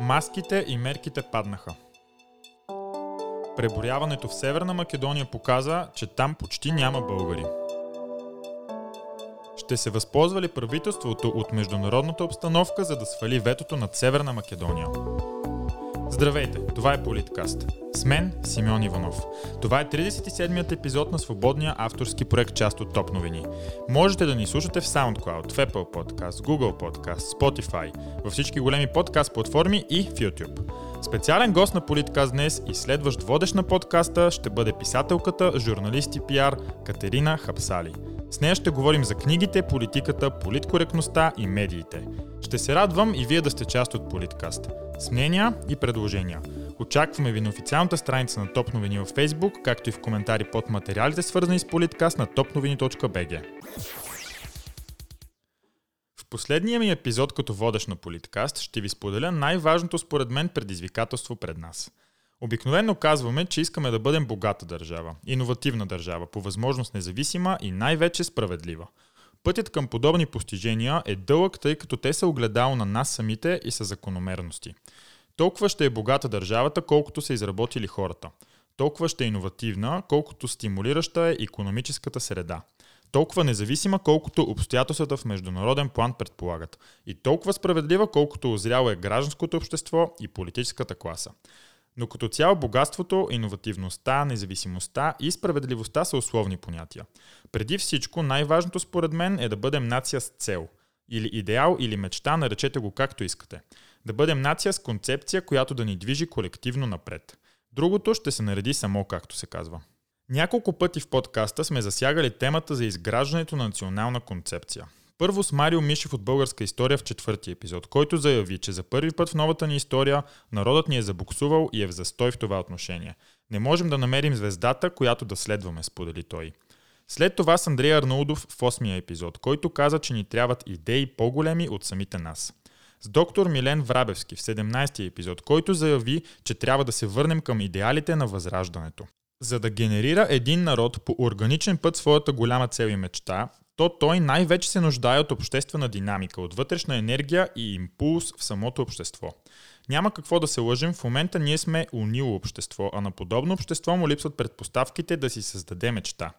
Маските и мерките паднаха. Преборяването в Северна Македония показа, че там почти няма българи. Ще се възползва ли правителството от международната обстановка, за да свали ветото над Северна Македония? Здравейте, това е Политкаст. С мен Симеон Иванов. Това е 37-ят епизод на свободния авторски проект част от Топ новини. Можете да ни слушате в SoundCloud, в Apple Podcast, Google Podcast, Spotify, във всички големи подкаст платформи и в YouTube. Специален гост на Политкаст днес и следващ водещ на подкаста ще бъде писателката, журналист и пиар Катерина Хапсали. С нея ще говорим за книгите, политиката, политкоректността и медиите. Ще се радвам и вие да сте част от Политкаст. С мнения и предложения. Очакваме ви на официалната страница на Топ новини във Facebook, както и в коментари под материалите, свързани с Политкаст на topnovini.bg. В последния ми епизод като водещ на Политкаст ще ви споделя най-важното според мен предизвикателство пред нас. Обикновено казваме, че искаме да бъдем богата държава, иновативна държава, по възможност независима и най-вече справедлива. Пътят към подобни постижения е дълъг, тъй като те са огледало на нас самите и са закономерности. Толкова ще е богата държавата, колкото са изработили хората. Толкова ще е иновативна, колкото стимулираща е економическата среда. Толкова независима, колкото обстоятелствата в международен план предполагат. И толкова справедлива, колкото озряло е гражданското общество и политическата класа. Но като цяло богатството, иновативността, независимостта и справедливостта са условни понятия. Преди всичко, най-важното според мен е да бъдем нация с цел. Или идеал, или мечта, наречете го както искате. Да бъдем нация с концепция, която да ни движи колективно напред. Другото ще се нареди само, както се казва. Няколко пъти в подкаста сме засягали темата за изграждането на национална концепция. Първо с Марио Мишев от Българска история в четвърти епизод, който заяви, че за първи път в новата ни история народът ни е забуксувал и е в застой в това отношение. Не можем да намерим звездата, която да следваме, сподели той. След това с Андрей Арнаудов в осмия епизод, който каза, че ни трябват идеи по-големи от самите нас. С доктор Милен Врабевски в 17-ти епизод, който заяви, че трябва да се върнем към идеалите на възраждането. За да генерира един народ по органичен път своята голяма цел и мечта, то той най-вече се нуждае от обществена динамика, от вътрешна енергия и импулс в самото общество. Няма какво да се лъжим, в момента ние сме унило общество, а на подобно общество му липсват предпоставките да си създаде мечта.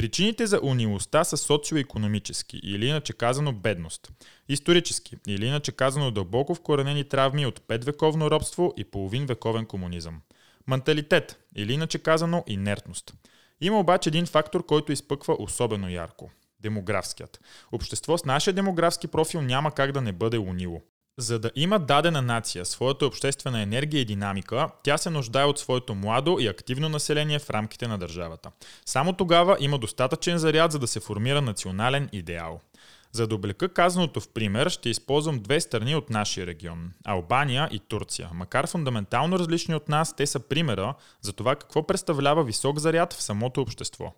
Причините за унилостта са социо-економически или иначе казано бедност, исторически или иначе казано дълбоко вкоренени травми от петвековно робство и половин вековен комунизъм. Менталитет или иначе казано инертност. Има обаче един фактор, който изпъква особено ярко – демографският. Общество с нашия демографски профил няма как да не бъде унило. За да има дадена нация своята обществена енергия и динамика, тя се нуждае от своето младо и активно население в рамките на държавата. Само тогава има достатъчен заряд, за да се формира национален идеал. За да облека казаното в пример, ще използвам две страни от нашия регион – Албания и Турция. Макар фундаментално различни от нас, те са примера за това какво представлява висок заряд в самото общество.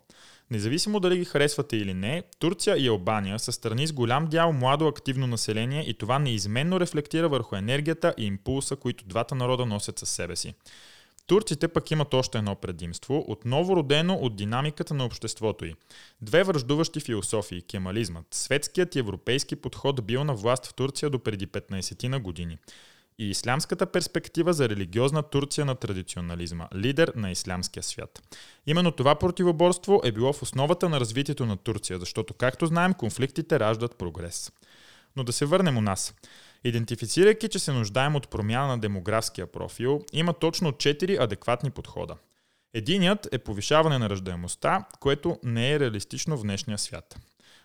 Независимо дали ги харесвате или не, Турция и Албания са страни с голям дял младо активно население и това неизменно рефлектира върху енергията и импулса, които двата народа носят със себе си. Турците пък имат още едно предимство, отново родено от динамиката на обществото й. Две връждуващи философии – кемализмът. Светският и европейски подход бил на власт в Турция до преди 15 на години. И ислямската перспектива за религиозна Турция на традиционализма, лидер на ислямския свят. Именно това противоборство е било в основата на развитието на Турция, защото, както знаем, конфликтите раждат прогрес. Но да се върнем у нас. Идентифицирайки, че се нуждаем от промяна на демографския профил, има точно 4 адекватни подхода. Единият е повишаване на ръждаемостта, което не е реалистично в днешния свят.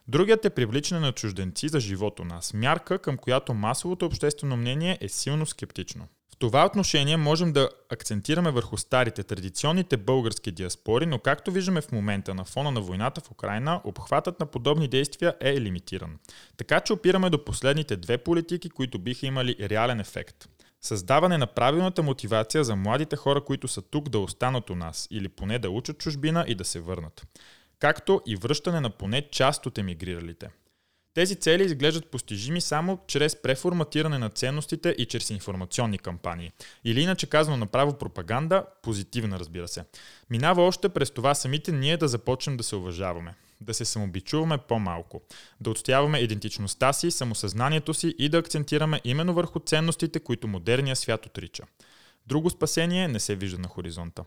Другият е привличане на чужденци за живото нас, мярка към която масовото обществено мнение е силно скептично това отношение можем да акцентираме върху старите, традиционните български диаспори, но както виждаме в момента на фона на войната в Украина, обхватът на подобни действия е лимитиран. Така че опираме до последните две политики, които биха имали реален ефект. Създаване на правилната мотивация за младите хора, които са тук да останат у нас или поне да учат чужбина и да се върнат. Както и връщане на поне част от емигриралите. Тези цели изглеждат постижими само чрез преформатиране на ценностите и чрез информационни кампании. Или иначе казано направо пропаганда, позитивна разбира се. Минава още през това самите ние да започнем да се уважаваме. да се самобичуваме по-малко, да отстояваме идентичността си, самосъзнанието си и да акцентираме именно върху ценностите, които модерния свят отрича. Друго спасение не се вижда на хоризонта.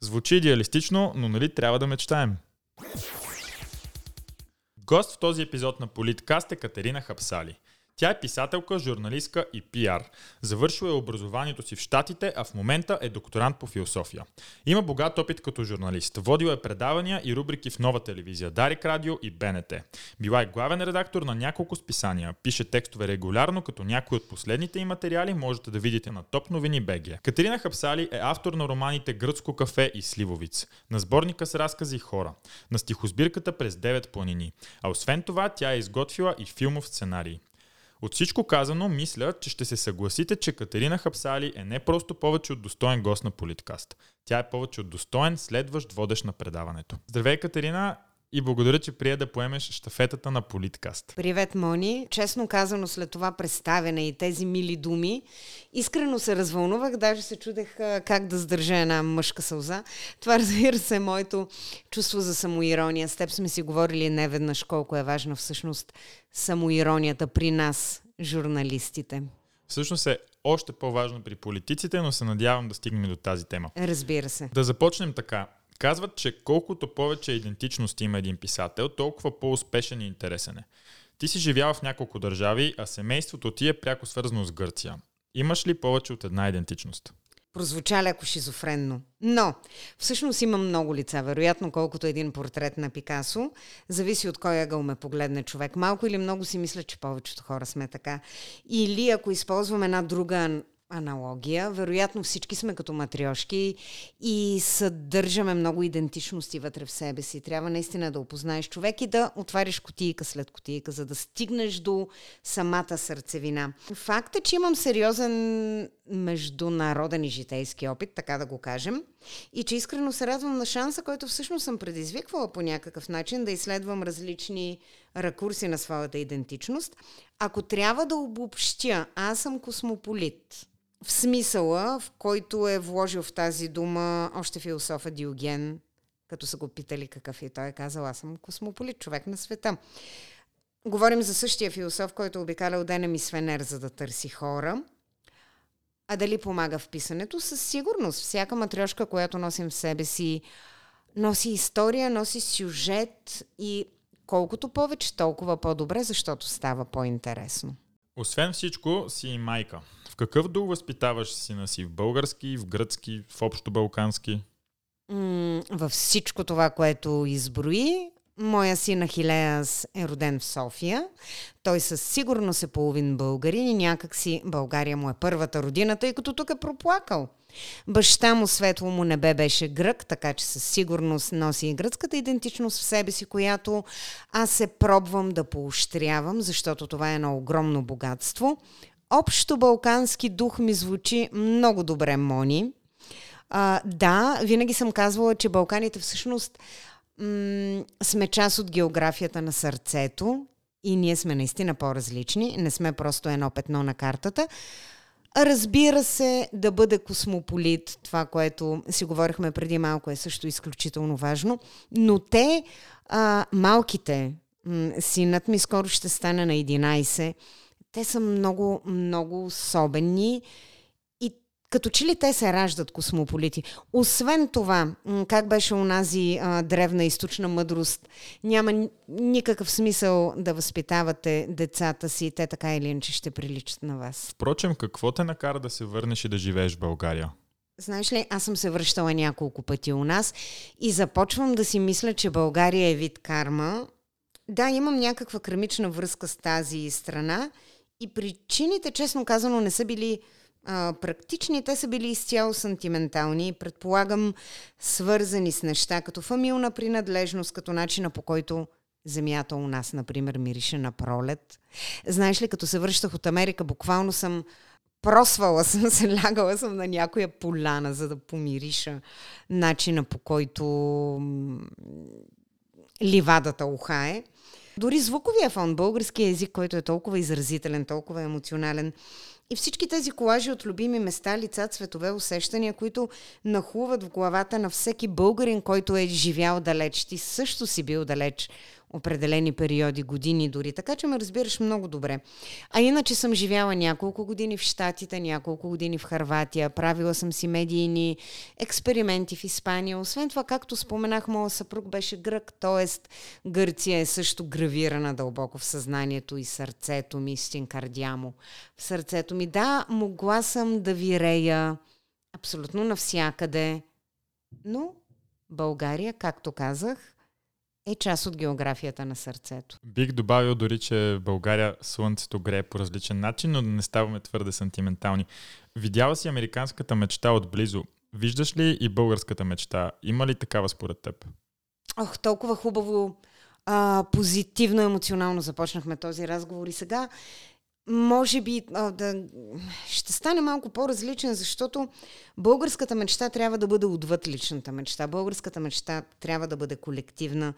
Звучи идеалистично, но нали трябва да мечтаем? Гост в този епизод на Политкаст е Катерина Хапсали – тя е писателка, журналистка и пиар. Завършила е образованието си в Штатите, а в момента е докторант по философия. Има богат опит като журналист. Водила е предавания и рубрики в нова телевизия, Дарик Радио и БНТ. Била е главен редактор на няколко списания. Пише текстове регулярно, като някои от последните им материали можете да видите на Топ новини БГ. Катерина Хапсали е автор на романите Гръцко кафе и Сливовиц, на сборника с разкази хора, на стихосбирката през 9 планини. А освен това, тя е изготвила и филмов сценарий. От всичко казано, мисля, че ще се съгласите, че Катерина Хапсали е не просто повече от достоен гост на Политкаст. Тя е повече от достоен следващ водещ на предаването. Здравей, Катерина! И благодаря, че прия да поемеш штафетата на Политкаст. Привет, Мони. Честно казано, след това представяне и тези мили думи, искрено се развълнувах, даже се чудех как да сдържа една мъжка сълза. Това, разбира се, е моето чувство за самоирония. С теб сме си говорили неведнъж колко е важна всъщност самоиронията при нас, журналистите. Всъщност е още по-важно при политиците, но се надявам да стигнем до тази тема. Разбира се. Да започнем така. Казват, че колкото повече идентичност има един писател, толкова по-успешен и интересен е. Ти си живял в няколко държави, а семейството ти е пряко свързано с Гърция. Имаш ли повече от една идентичност? Прозвуча леко шизофренно. Но, всъщност имам много лица, вероятно колкото един портрет на Пикасо. Зависи от кой ъгъл ме погледне човек. Малко или много си мисля, че повечето хора сме така. Или ако използвам една друга аналогия. Вероятно всички сме като матриошки и съдържаме много идентичности вътре в себе си. Трябва наистина да опознаеш човек и да отвариш котийка след котийка, за да стигнеш до самата сърцевина. Факт е, че имам сериозен международен и житейски опит, така да го кажем, и че искрено се радвам на шанса, който всъщност съм предизвиквала по някакъв начин да изследвам различни ракурси на своята идентичност. Ако трябва да обобщя, аз съм космополит в смисъла, в който е вложил в тази дума още философа Диоген, като са го питали какъв е. Той е казал, аз съм космополит, човек на света. Говорим за същия философ, който обикалял денем и Свенер, за да търси хора. А дали помага в писането? Със сигурност. Всяка матрешка, която носим в себе си, носи история, носи сюжет и колкото повече, толкова по-добре, защото става по-интересно. Освен всичко, си и майка. В какъв дух възпитаваш сина си? В български, в гръцки, в общо балкански? М- във всичко това, което изброи, Моя син Ахилеас е роден в София. Той със сигурност е половин българин и някакси България му е първата родина, тъй като тук е проплакал. Баща му светло му небе беше грък, така че със сигурност носи и гръцката идентичност в себе си, която аз се пробвам да поощрявам, защото това е едно огромно богатство. Общо балкански дух ми звучи много добре, Мони. А, да, винаги съм казвала, че Балканите всъщност м- сме част от географията на сърцето и ние сме наистина по-различни, не сме просто едно петно на картата. Разбира се, да бъде космополит, това, което си говорихме преди малко, е също изключително важно, но те, а, малките, синът ми скоро ще стане на 11, те са много, много особени като че ли те се раждат космополити. Освен това, как беше унази а, древна източна мъдрост, няма никакъв смисъл да възпитавате децата си, те така или иначе ще приличат на вас. Впрочем, какво те накара да се върнеш и да живееш в България? Знаеш ли, аз съм се връщала няколко пъти у нас и започвам да си мисля, че България е вид карма. Да, имам някаква кремична връзка с тази страна и причините, честно казано, не са били а, практични, те са били изцяло сантиментални и предполагам свързани с неща, като фамилна принадлежност, като начина по който земята у нас, например, мирише на пролет. Знаеш ли, като се връщах от Америка, буквално съм просвала съм се, лягала съм на някоя поляна, за да помириша начина по който ливадата ухае. Дори звуковия фон, българския език, който е толкова изразителен, толкова емоционален, И всички тези колажи от любими места, лица, цветове, усещания, които нахлуват в главата на всеки българин, който е живял далеч. Ти също си бил далеч определени периоди, години дори, така че ме разбираш много добре. А иначе съм живяла няколко години в Штатите, няколко години в Харватия, правила съм си медийни експерименти в Испания. Освен това, както споменах, моят съпруг беше грък, т.е. Гърция е също гравирана дълбоко в съзнанието и сърцето ми, стенкардямо. В сърцето ми, да, могла съм да вирея абсолютно навсякъде, но България, както казах, е част от географията на сърцето. Бих добавил дори, че в България слънцето грее по различен начин, но да не ставаме твърде сантиментални. Видяла си американската мечта отблизо. Виждаш ли и българската мечта? Има ли такава според теб? Ох, толкова хубаво, а, позитивно, емоционално започнахме този разговор и сега може би а, да, ще стане малко по-различен, защото българската мечта трябва да бъде отвъд личната мечта. Българската мечта трябва да бъде колективна.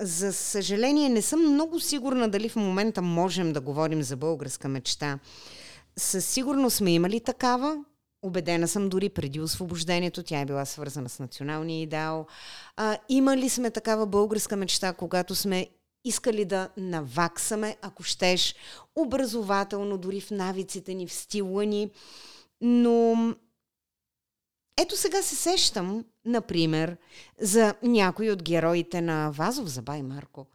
За съжаление, не съм много сигурна дали в момента можем да говорим за българска мечта. Със сигурност сме имали такава. Обедена съм дори преди освобождението. Тя е била свързана с националния идеал. А, имали сме такава българска мечта, когато сме искали да наваксаме, ако щеш, образователно, дори в навиците ни, в стила ни. Но ето сега се сещам, например, за някои от героите на Вазов за Бай Марко.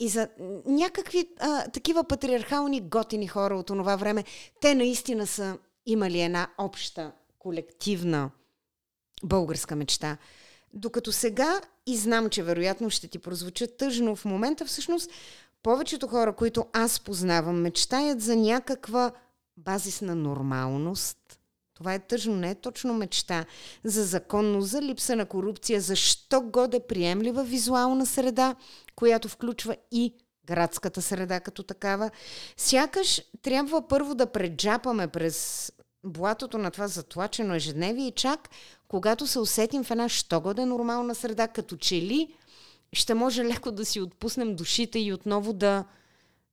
И за някакви а, такива патриархални готини хора от това време, те наистина са имали една обща, колективна българска мечта. Докато сега, и знам, че вероятно ще ти прозвуча тъжно в момента, всъщност повечето хора, които аз познавам, мечтаят за някаква базисна нормалност. Това е тъжно, не е точно мечта. За законност, за липса на корупция, за що годе приемлива визуална среда, която включва и градската среда като такава. Сякаш трябва първо да преджапаме през блатото на това затлачено ежедневие и чак когато се усетим в една щогода нормална среда, като че ли ще може леко да си отпуснем душите и отново да,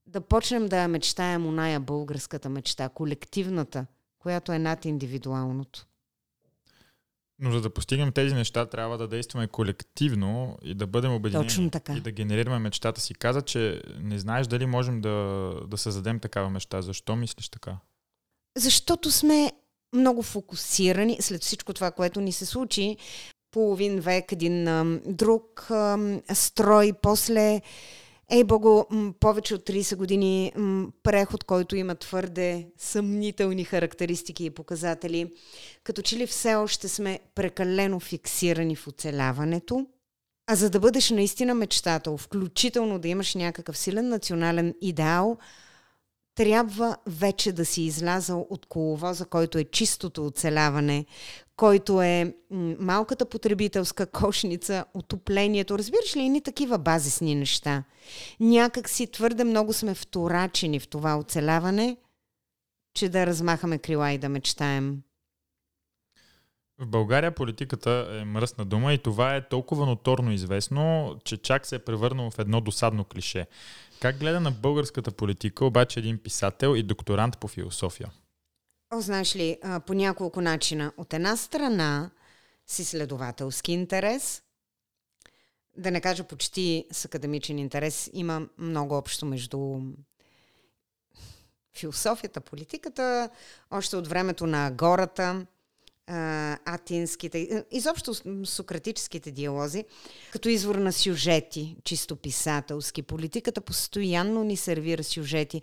да почнем да я мечтаем оная българската мечта, колективната, която е над индивидуалното. Но за да постигнем тези неща, трябва да действаме колективно и да бъдем обединени. Точно така. И да генерираме мечтата си. Каза, че не знаеш дали можем да, да създадем такава мечта. Защо мислиш така? Защото сме много фокусирани след всичко това, което ни се случи. Половин век, един друг а, строй, после Ей, Богу, повече от 30 години преход, който има твърде съмнителни характеристики и показатели, като че ли все още сме прекалено фиксирани в оцеляването. А за да бъдеш наистина мечтател, включително да имаш някакъв силен национален идеал – трябва вече да си излязал от коловоза, който е чистото оцеляване, който е малката потребителска кошница, отоплението. Разбираш ли, ни такива базисни неща. Някак си твърде много сме вторачени в това оцеляване, че да размахаме крила и да мечтаем. В България политиката е мръсна дума и това е толкова ноторно известно, че чак се е превърнало в едно досадно клише. Как гледа на българската политика обаче един писател и докторант по философия? О, знаеш ли, по няколко начина. От една страна си следователски интерес, да не кажа почти с академичен интерес, има много общо между философията, политиката, още от времето на гората, атинските, изобщо сократическите диалози, като извор на сюжети, чисто писателски. Политиката постоянно ни сервира сюжети.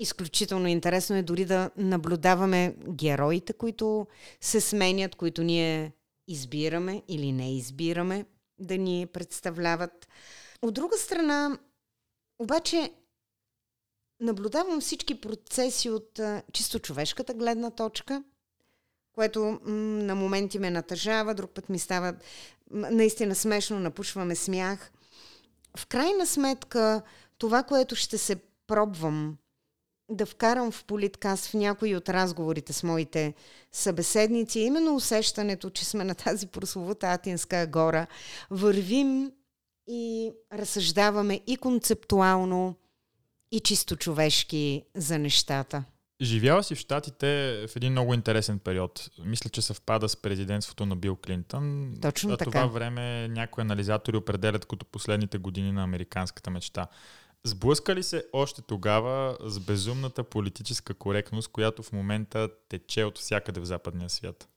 Изключително интересно е дори да наблюдаваме героите, които се сменят, които ние избираме или не избираме да ни представляват. От друга страна, обаче, наблюдавам всички процеси от а, чисто човешката гледна точка – което м- на моменти ме натъжава, друг път ми става наистина смешно, напушваме смях. В крайна сметка, това, което ще се пробвам да вкарам в политкаст в някои от разговорите с моите събеседници, е именно усещането, че сме на тази прословута Атинска гора, вървим и разсъждаваме и концептуално, и чисто човешки за нещата. Живяла си в Штатите в един много интересен период. Мисля, че съвпада с президентството на Бил Клинтън. Точно а така. това време някои анализатори определят като последните години на американската мечта. Сблъска ли се още тогава с безумната политическа коректност, която в момента тече от всякъде в западния свят?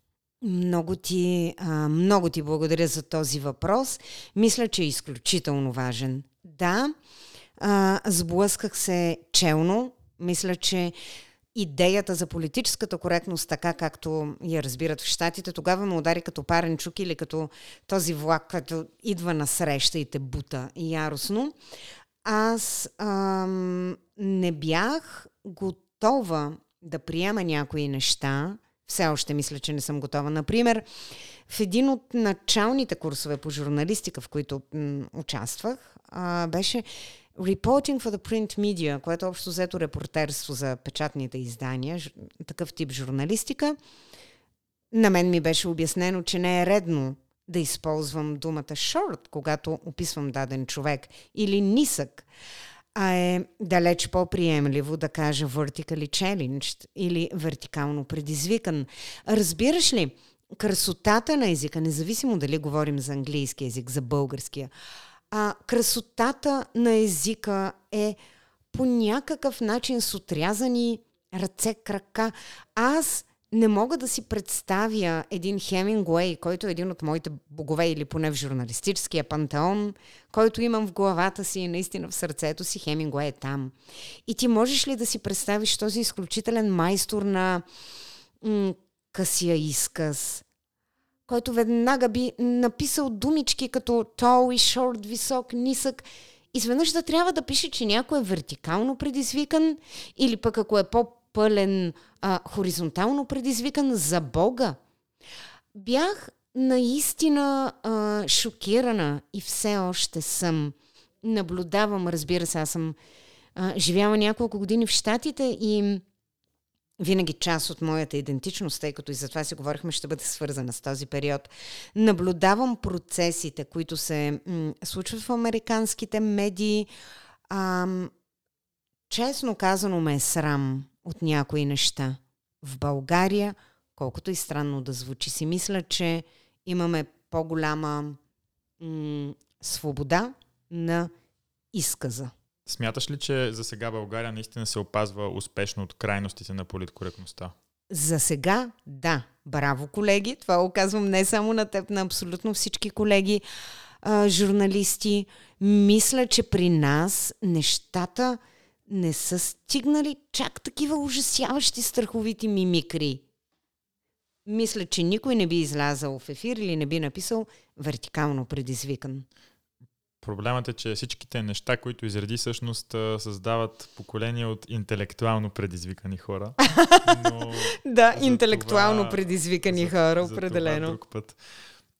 Много ти, а, много ти благодаря за този въпрос. Мисля, че е изключително важен. Да, а, сблъсках се челно. Мисля, че идеята за политическата коректност, така както я разбират в Штатите, тогава ме удари като парен чук или като този влак, като идва на среща и те бута яростно. Аз ам, не бях готова да приема някои неща. Все още мисля, че не съм готова. Например, в един от началните курсове по журналистика, в които м- участвах, а, беше Reporting for the Print Media, което е общо взето репортерство за печатните издания, такъв тип журналистика. На мен ми беше обяснено, че не е редно да използвам думата short, когато описвам даден човек, или нисък, а е далеч по-приемливо да кажа vertically challenged или вертикално предизвикан. Разбираш ли, красотата на езика, независимо дали говорим за английски език, за българския, а, красотата на езика е по някакъв начин с отрязани ръце, крака. Аз не мога да си представя един Хемингуей, който е един от моите богове или поне в журналистическия пантеон, който имам в главата си и наистина в сърцето си, Хемингуей е там. И ти можеш ли да си представиш този изключителен майстор на м- късия изказ, който веднага би написал думички като tall и short, висок, нисък, изведнъж да трябва да пише, че някой е вертикално предизвикан или пък ако е по-пълен, а, хоризонтално предизвикан за Бога. Бях наистина а, шокирана и все още съм. Наблюдавам, разбира се, аз съм а, живяла няколко години в Штатите и винаги част от моята идентичност, тъй като и за това си говорихме, ще бъде свързана с този период. Наблюдавам процесите, които се м- случват в американските медии. Ам, честно казано ме е срам от някои неща. В България, колкото и странно да звучи, си мисля, че имаме по-голяма м- свобода на изказа. Смяташ ли, че за сега България наистина се опазва успешно от крайностите на политкоректността? За сега, да. Браво, колеги. Това го казвам не само на теб, на абсолютно всички колеги, а, журналисти. Мисля, че при нас нещата не са стигнали чак такива ужасяващи страховити мимикри. Мисля, че никой не би излязал в ефир или не би написал вертикално предизвикан. Проблемът е, че всичките неща, които изреди, всъщност създават поколение от интелектуално предизвикани хора. Но да, интелектуално това, предизвикани хора, определено. Друг път.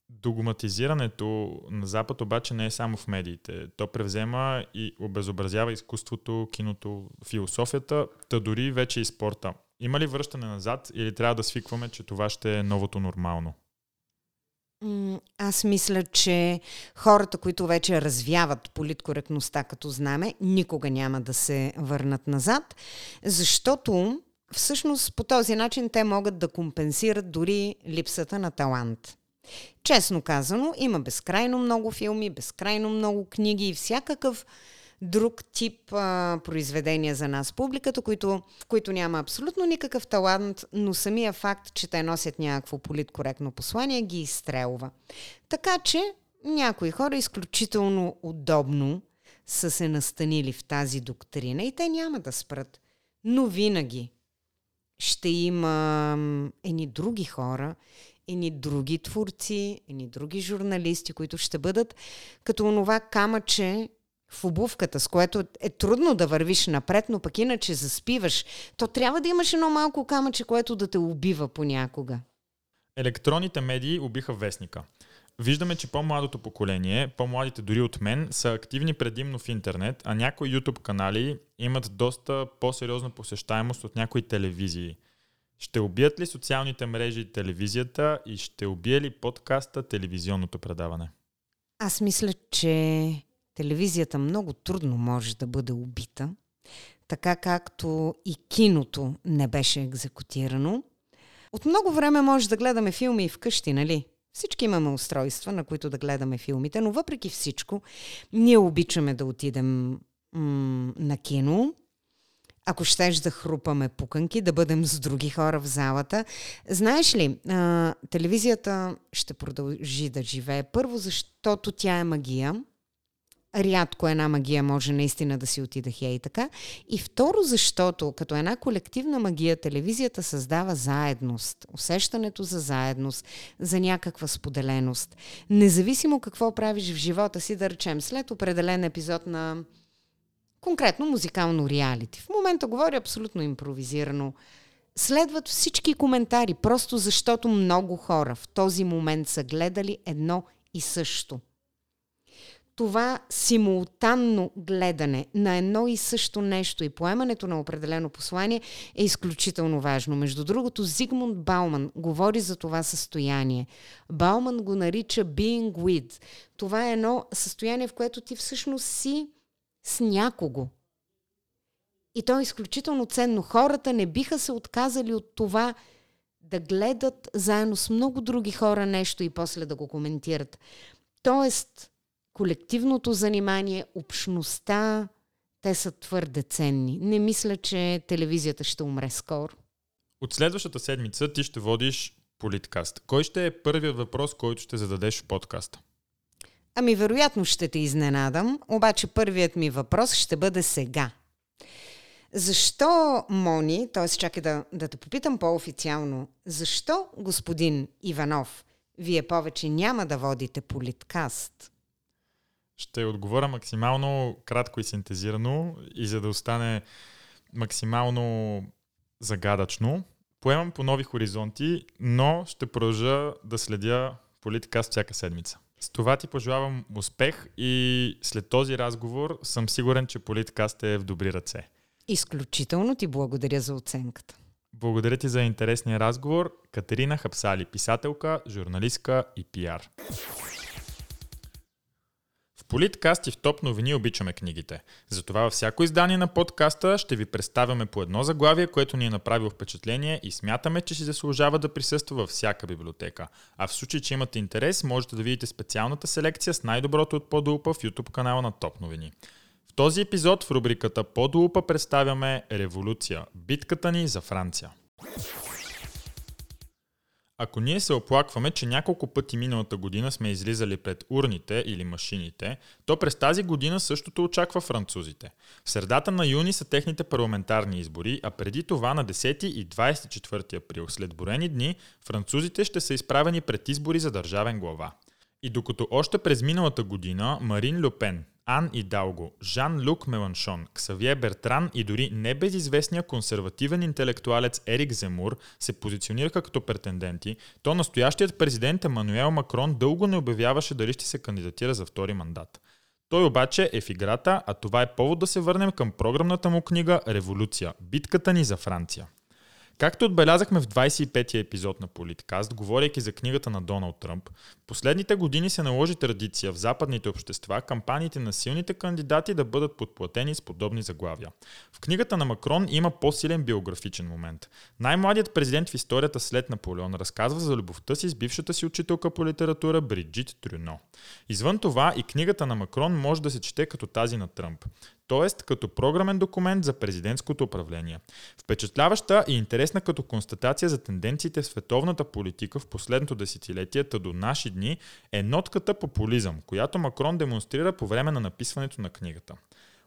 Догматизирането на Запад обаче не е само в медиите. То превзема и обезобразява изкуството, киното, философията, та дори вече и спорта. Има ли връщане назад или трябва да свикваме, че това ще е новото нормално? Аз мисля, че хората, които вече развяват политкоректността като знаме, никога няма да се върнат назад, защото всъщност по този начин те могат да компенсират дори липсата на талант. Честно казано, има безкрайно много филми, безкрайно много книги и всякакъв друг тип а, произведения за нас, публиката, които, в които няма абсолютно никакъв талант, но самия факт, че те носят някакво политкоректно послание, ги изстрелва. Така че някои хора изключително удобно са се настанили в тази доктрина и те няма да спрат. Но винаги ще има едни други хора, едни други творци, едни други журналисти, които ще бъдат като онова камъче, в обувката, с което е трудно да вървиш напред, но пък иначе заспиваш, то трябва да имаш едно малко камъче, което да те убива понякога. Електронните медии убиха вестника. Виждаме, че по-младото поколение, по-младите дори от мен, са активни предимно в интернет, а някои YouTube канали имат доста по-сериозна посещаемост от някои телевизии. Ще убият ли социалните мрежи телевизията и ще убие ли подкаста телевизионното предаване? Аз мисля, че телевизията много трудно може да бъде убита, така както и киното не беше екзекутирано. От много време може да гледаме филми и вкъщи, нали? Всички имаме устройства, на които да гледаме филмите, но въпреки всичко, ние обичаме да отидем м- на кино, ако щеш да хрупаме пуканки, да бъдем с други хора в залата. Знаеш ли, а, телевизията ще продължи да живее. Първо, защото тя е магия. Рядко една магия може наистина да си отида хей така. И второ, защото като една колективна магия, телевизията създава заедност. Усещането за заедност, за някаква споделеност. Независимо какво правиш в живота си, да речем, след определен епизод на конкретно музикално реалити. В момента говоря абсолютно импровизирано. Следват всички коментари, просто защото много хора в този момент са гледали едно и също. Това симултанно гледане на едно и също нещо и поемането на определено послание е изключително важно. Между другото, Зигмунд Бауман говори за това състояние. Бауман го нарича being with. Това е едно състояние, в което ти всъщност си с някого. И то е изключително ценно. Хората не биха се отказали от това да гледат заедно с много други хора нещо и после да го коментират. Тоест, колективното занимание, общността, те са твърде ценни. Не мисля, че телевизията ще умре скоро. От следващата седмица ти ще водиш политкаст. Кой ще е първият въпрос, който ще зададеш в подкаста? Ами, вероятно ще те изненадам, обаче първият ми въпрос ще бъде сега. Защо, Мони, т.е. чакай да, да те попитам по-официално, защо, господин Иванов, вие повече няма да водите политкаст? Ще отговоря максимално кратко и синтезирано и за да остане максимално загадъчно. Поемам по нови хоризонти, но ще продължа да следя политикаст всяка седмица. С това ти пожелавам успех и след този разговор съм сигурен, че политикаст е в добри ръце. Изключително ти благодаря за оценката. Благодаря ти за интересния разговор. Катерина Хапсали, писателка, журналистка и пиар. Политкаст и в топ новини обичаме книгите. Затова във всяко издание на подкаста ще ви представяме по едно заглавие, което ни е направило впечатление и смятаме, че си заслужава да присъства във всяка библиотека. А в случай, че имате интерес, можете да видите специалната селекция с най-доброто от Подулпа в YouTube канала на Топ новини. В този епизод в рубриката Подулпа представяме Революция – битката ни за Франция. Ако ние се оплакваме, че няколко пъти миналата година сме излизали пред урните или машините, то през тази година същото очаква французите. В средата на юни са техните парламентарни избори, а преди това на 10 и 24 април, след броени дни, французите ще са изправени пред избори за държавен глава. И докато още през миналата година Марин Люпен, Ан Идалго, Жан-Люк Меланшон, Ксавие Бертран и дори небезизвестния консервативен интелектуалец Ерик Земур се позиционираха като претенденти, то настоящият президент Емануел Макрон дълго не обявяваше дали ще се кандидатира за втори мандат. Той обаче е в играта, а това е повод да се върнем към програмната му книга Революция – битката ни за Франция. Както отбелязахме в 25-я епизод на Политкаст, говорейки за книгата на Доналд Тръмп, последните години се наложи традиция в западните общества кампаниите на силните кандидати да бъдат подплатени с подобни заглавия. В книгата на Макрон има по-силен биографичен момент. Най-младият президент в историята след Наполеон разказва за любовта си с бившата си учителка по литература Бриджит Трюно. Извън това и книгата на Макрон може да се чете като тази на Тръмп т.е. като програмен документ за президентското управление. Впечатляваща и интересна като констатация за тенденциите в световната политика в последното десетилетие до наши дни е нотката популизъм, която Макрон демонстрира по време на написването на книгата.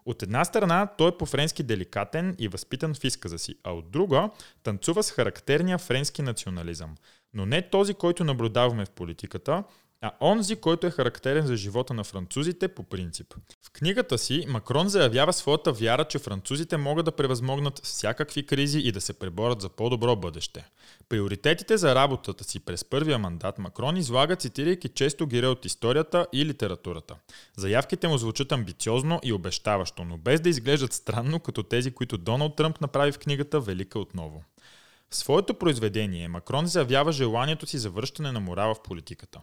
От една страна той е по-френски деликатен и възпитан в изказа си, а от друга танцува с характерния френски национализъм. Но не този, който наблюдаваме в политиката, а онзи, който е характерен за живота на французите по принцип. В книгата си Макрон заявява своята вяра, че французите могат да превъзмогнат всякакви кризи и да се преборят за по-добро бъдеще. Приоритетите за работата си през първия мандат Макрон излага, цитирайки често гире от историята и литературата. Заявките му звучат амбициозно и обещаващо, но без да изглеждат странно, като тези, които Доналд Тръмп направи в книгата Велика отново. В своето произведение Макрон заявява желанието си за връщане на морала в политиката.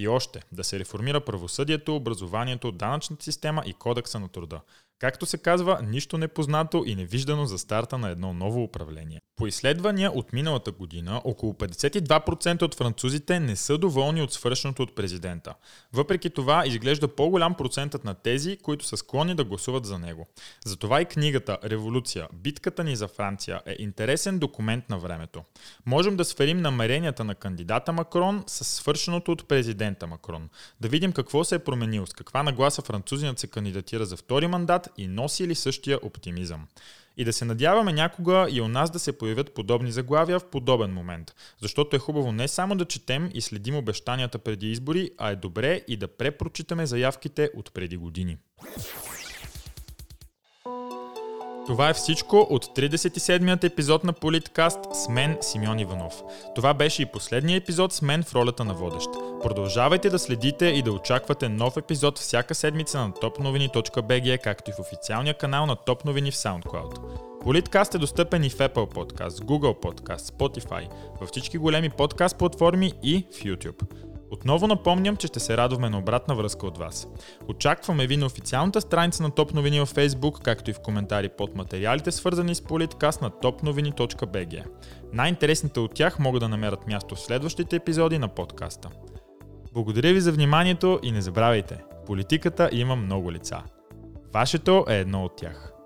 И още, да се реформира правосъдието, образованието, данъчната система и кодекса на труда. Както се казва, нищо непознато и невиждано за старта на едно ново управление. По изследвания от миналата година, около 52% от французите не са доволни от свършеното от президента. Въпреки това, изглежда по-голям процентът на тези, които са склонни да гласуват за него. Затова и книгата Революция, битката ни за Франция е интересен документ на времето. Можем да сверим намеренията на кандидата Макрон с свършеното от президента Макрон. Да видим какво се е променило, с каква нагласа французинът се кандидатира за втори мандат и носи ли същия оптимизъм. И да се надяваме някога и у нас да се появят подобни заглавия в подобен момент. Защото е хубаво не само да четем и следим обещанията преди избори, а е добре и да препрочитаме заявките от преди години. Това е всичко от 37-ят епизод на Политкаст с мен Симеон Иванов. Това беше и последния епизод с мен в ролята на водещ. Продължавайте да следите и да очаквате нов епизод всяка седмица на topnovini.bg, както и в официалния канал на Топ новини в SoundCloud. Политкаст е достъпен и в Apple Podcast, Google Podcast, Spotify, във всички големи подкаст платформи и в YouTube. Отново напомням, че ще се радваме на обратна връзка от вас. Очакваме ви на официалната страница на Топ новини в Facebook, както и в коментари под материалите, свързани с политкаст на topnovini.bg. Най-интересните от тях могат да намерят място в следващите епизоди на подкаста. Благодаря ви за вниманието и не забравяйте, политиката има много лица. Вашето е едно от тях.